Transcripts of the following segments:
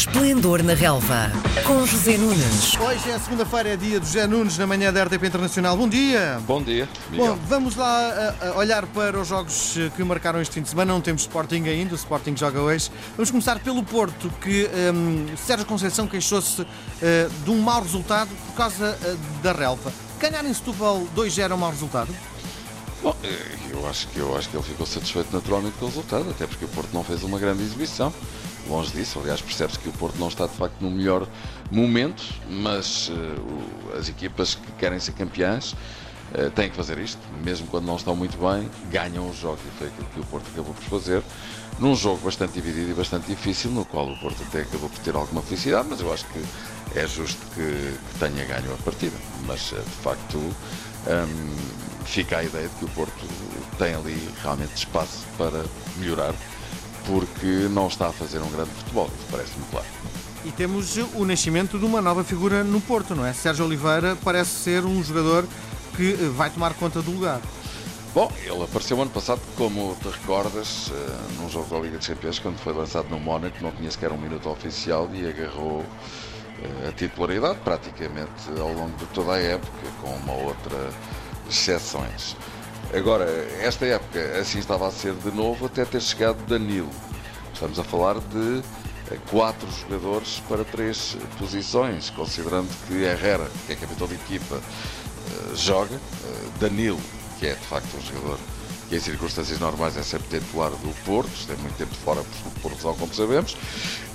Esplendor na Relva, com José Nunes. Hoje é segunda-feira, é dia do José Nunes na manhã da RTP Internacional. Bom dia! Bom dia, Miguel. Bom, vamos lá uh, uh, olhar para os jogos uh, que marcaram este fim de semana. Não temos Sporting ainda, o Sporting joga hoje. Vamos começar pelo Porto, que um, Sérgio Conceição queixou-se de um mau resultado por causa da relva. Ganhar em Setúbal 2-0 é um mau resultado? Bom, eh, eu acho, que, eu acho que ele ficou satisfeito naturalmente com o resultado, até porque o Porto não fez uma grande exibição. Longe disso, aliás, percebe-se que o Porto não está de facto no melhor momento, mas uh, as equipas que querem ser campeãs uh, têm que fazer isto, mesmo quando não estão muito bem, ganham os jogos, e foi aquilo que o Porto acabou por fazer, num jogo bastante dividido e bastante difícil, no qual o Porto até acabou por ter alguma felicidade, mas eu acho que é justo que, que tenha ganho a partida. Mas, de facto, um, fica a ideia de que o Porto tem ali realmente espaço para melhorar, porque não está a fazer um grande futebol, isso parece-me claro. E temos o nascimento de uma nova figura no Porto, não é? Sérgio Oliveira parece ser um jogador que vai tomar conta do lugar. Bom, ele apareceu ano passado, como te recordas, eh, num jogo da Liga dos Campeões, quando foi lançado no Mónaco, não tinha sequer um minuto oficial e agarrou eh, a titularidade praticamente ao longo de toda a época, com uma outra exceções. Agora, esta época assim estava a ser de novo até ter chegado Danilo. Estamos a falar de eh, quatro jogadores para três posições, considerando que Herrera, que é capitão de equipa, eh, joga, eh, Danilo, que é de facto um jogador que em circunstâncias normais é sempre titular do Porto, tem muito tempo fora por lesão, como sabemos.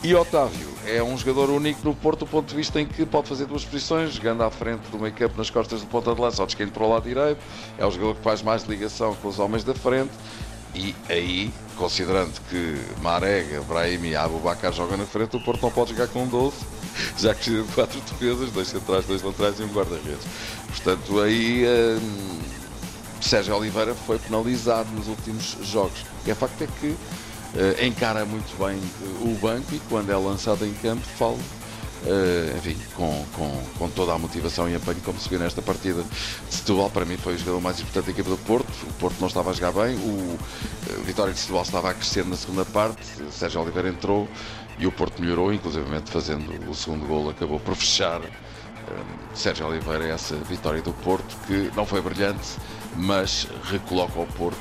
E Otávio é um jogador único no Porto do ponto de vista em que pode fazer duas posições, jogando à frente do meio campo nas costas do ponta de lança ou descendo para o lado direito. É o jogador que faz mais ligação com os homens da frente. E aí, considerando que Marega, Brahim e Abubakar jogam na frente, o Porto não pode jogar com 12, já que precisa de quatro defesas, dois centrais, dois laterais e um guarda-redes. Portanto, aí. Hum, Sérgio Oliveira foi penalizado nos últimos jogos. E a facto é que uh, encara muito bem uh, o banco e quando é lançado em campo fala uh, enfim, com, com, com, toda a motivação e empenho como se viu nesta partida de Setúbal, para mim foi o jogador mais importante da equipa do Porto, o Porto não estava a jogar bem, o Vitória de Setúbal estava a crescer na segunda parte, Sérgio Oliveira entrou e o Porto melhorou, inclusive fazendo o segundo gol acabou por fechar Sérgio Oliveira essa vitória do Porto que não foi brilhante mas recoloca o Porto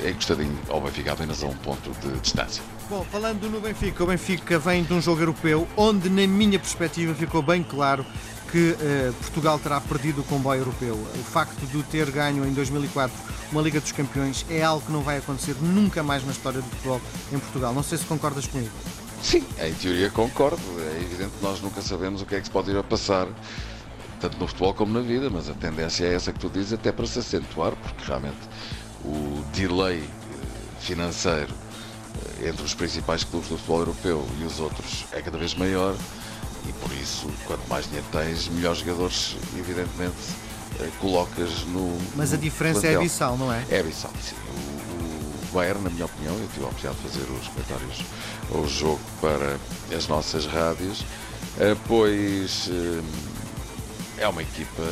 eh, encostadinho ao Benfica apenas a um ponto de distância. Bom, falando no Benfica, o Benfica vem de um jogo europeu onde, na minha perspectiva, ficou bem claro que eh, Portugal terá perdido o comboio europeu. O facto de ter ganho em 2004 uma Liga dos Campeões é algo que não vai acontecer nunca mais na história do futebol em Portugal. Não sei se concordas comigo. Sim, em teoria concordo. É evidente que nós nunca sabemos o que é que se pode ir a passar tanto no futebol como na vida, mas a tendência é essa que tu dizes, até para se acentuar, porque realmente o delay eh, financeiro eh, entre os principais clubes do futebol europeu e os outros é cada vez maior e por isso, quanto mais dinheiro tens, melhores jogadores, evidentemente, eh, colocas no. Mas a diferença é plantel. é abissal, não é? É abissal, sim. O, o Bayern, na minha opinião, eu tive a oportunidade de fazer os comentários ao jogo para as nossas rádios, pois é uma equipa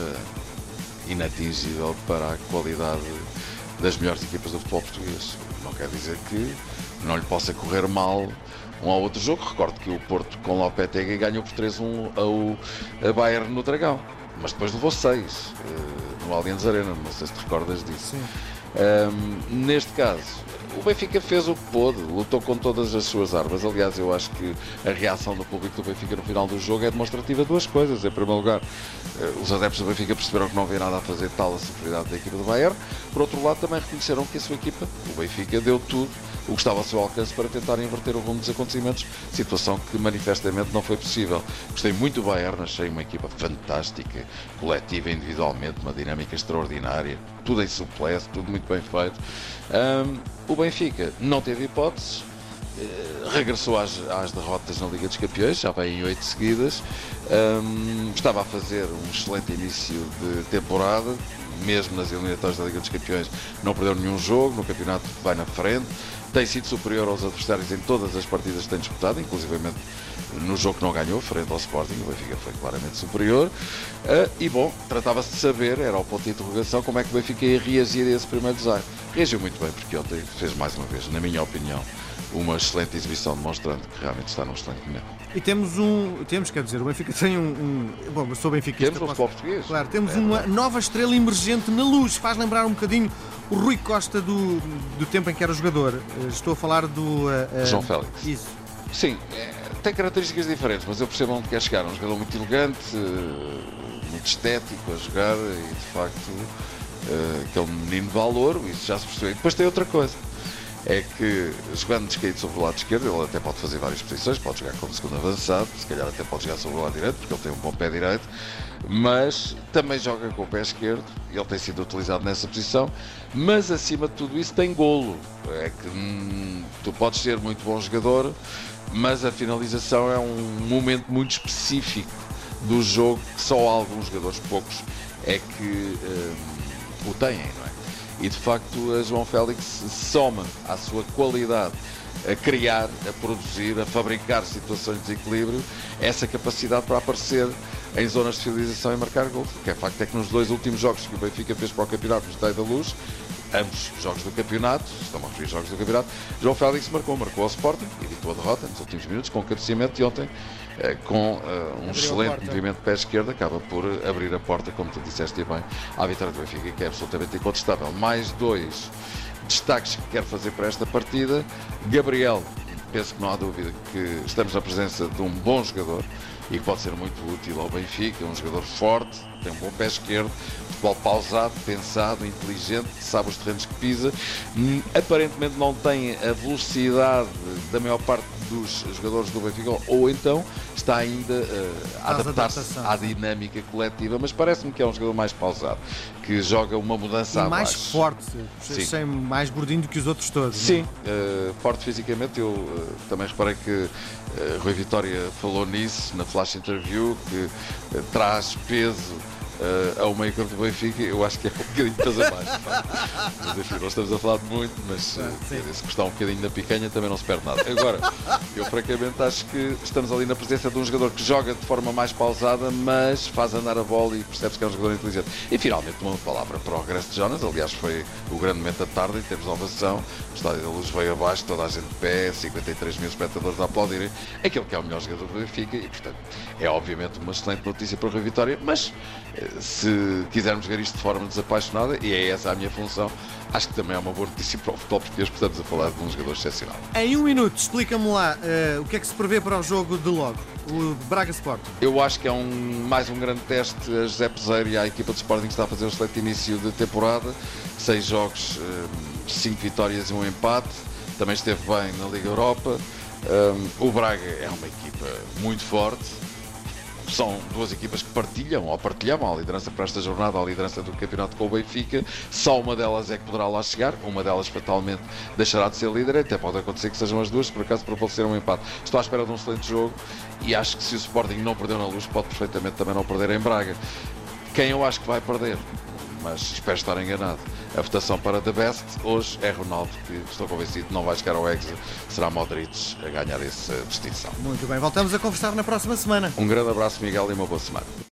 inatingível para a qualidade das melhores equipas do futebol português. Não quer dizer que não lhe possa correr mal um ao outro jogo. Recordo que o Porto com Lopetegui ganhou por 3-1 ao Bayern no Dragão, mas depois levou 6 uh, no Allianz Arena. Não sei se te recordas disso. Um, neste caso, o Benfica fez o que pôde, lutou com todas as suas armas. Aliás, eu acho que a reação do público do Benfica no final do jogo é demonstrativa de duas coisas. Em primeiro lugar, eh, os adeptos do Benfica perceberam que não havia nada a fazer tal a superioridade da equipa do Bayern. Por outro lado, também reconheceram que a sua equipa, o Benfica, deu tudo o que estava ao seu alcance para tentar inverter o rumo dos acontecimentos, situação que manifestamente não foi possível. Gostei muito do Bayern, achei uma equipa fantástica, coletiva individualmente, uma dinâmica extraordinária, tudo em suplesse, tudo muito bem feito. Um, o Benfica não teve hipóteses, eh, regressou às, às, derrotas na Liga dos Campeões, já vem em oito seguidas. Um, estava a fazer um excelente início de temporada, mesmo nas eliminatórias da Liga dos Campeões, não perdeu nenhum jogo, no campeonato vai na frente, tem sido superior aos adversários em todas as partidas que tem disputado, inclusivamente no jogo que não ganhou, frente ao Sporting, o Benfica foi claramente superior. Uh, e bom, tratava-se de saber, era o ponto de interrogação, como é que o Benfica ia reagir a esse primeiro design. Reagiu muito bem, porque ontem fez mais uma vez, na minha opinião, uma excelente exibição, demonstrando que realmente está num excelente momento. E temos um, temos, quer dizer, o Benfica tem um, um bom, eu sou benfiquista. Temos um futebol português. Claro, temos É uma verdade. nova estrela emergente na luz, faz lembrar um bocadinho o Rui Costa do, do tempo em que era jogador. Eh, Estou a falar do... eh, João Félix. Isso. Sim, é, tem características diferentes, mas eu percebo onde quer chegar. Um jogador muito elegante, eh, muito estético a jogar e de facto eh, aquele menino valor, isso já se percebeu. E depois tem outra coisa. É que jogando descaído sobre o lado esquerdo, ele até pode fazer várias posições, pode jogar como segundo avançado, se calhar até pode jogar sobre o lado direito, porque ele tem um bom pé direito, mas também joga com o pé esquerdo, ele tem sido utilizado nessa posição, mas acima de tudo isso tem golo. É que hum, tu podes ser muito bom jogador, mas a finalização é um momento muito específico do jogo que só alguns jogadores, poucos, é que hum, o têm, não é? E de facto a João Félix soma à sua qualidade a criar, a produzir, a fabricar situações de desequilíbrio, essa capacidade para aparecer em zonas de finalização e marcar gols. O que é facto é que nos dois últimos jogos que o Benfica fez para o campeonato no Estádio da Luz, ambos jogos do campeonato, estamos a referir jogos do campeonato, João Félix marcou, marcou ao Sporting, evitou a derrota nos últimos minutos, com o cabeceamento e ontem, eh, com eh, um excelente movimento de pé esquerdo, acaba por eh, abrir a porta, como tu disseste bem, à vitória do Benfica, que é absolutamente incontestável. Mais dois destaques que quero fazer para esta partida. Gabriel, penso que não há dúvida que estamos na presença de um bom jogador e que pode ser muito útil ao Benfica, um jogador forte, tem um bom pé esquerdo, futebol pausado, pensado, inteligente, sabe os terrenos que pisa, aparentemente não tem a velocidade da maior parte dos jogadores do Benfica, ou então está ainda eh, a adaptar-se à dinâmica coletiva, mas parece-me que é um jogador mais pausado, que joga uma mudança E mais abaixo. forte, Sim. sem mais gordinho do que os outros todos. Sim, não eh, forte fisicamente. Eu eh, também reparei que Rui Vitória falou nisso na flash interview, que traz peso eh, ao meio campo do Benfica. Eu acho que é um bocadinho de peso a mais. mas enfim, não estamos a falar de muito, mas sim. se custar um bocadinho na picanha também não se perde nada. Agora, eu francamente acho que estamos ali na presença de um jogador que joga de forma mais pausada, mas faz andar a bola e percebes que é um jogador inteligente. E finalmente uma palavra para o regresso de Jonas, aliás foi o grande momento da tarde em termos de ovação, o estádio da luz veio abaixo, toda a gente de pé, 53 mil espectadores a aplaudirem, aquele que é o melhor jogador do Benfica e portanto é obviamente uma excelente notícia para o Rui Vitória, mas eh, se quisermos ver isto de forma desapaixonada, e é essa a minha função, acho que também é uma boa notícia para o futebol português, porque estamos a falar de um jogador excepcional. Em um minuto, explica-me lá eh, o que é que se prevê para o jogo de logo, o Braga Sport. Eu acho que é um, mais um grande teste a José Peseiro e à equipa de Sporting que está a fazer um excelente início de temporada. Seis jogos, hum, cinco vitórias e um empate. Também esteve bem na Liga Europa. Hum, o Braga é uma equipa muito forte. São duas equipas que partilham ou partilhavam a liderança para esta jornada, a liderança do campeonato com o Benfica. Só uma delas é que poderá lá chegar, uma delas fatalmente deixará de ser líder. Até pode acontecer que sejam as duas, por acaso prevalecer um empate. Estou à espera de um excelente jogo e acho que se o Sporting não perdeu na luz, pode perfeitamente também não perder em Braga. Quem eu acho que vai perder, mas espero estar enganado. A votação para The Best hoje é Ronaldo, que estou convencido não vai chegar ao Hexa, será Modric a ganhar essa distinção. Muito bem, voltamos a conversar na próxima semana. Um grande abraço, Miguel, e uma boa semana.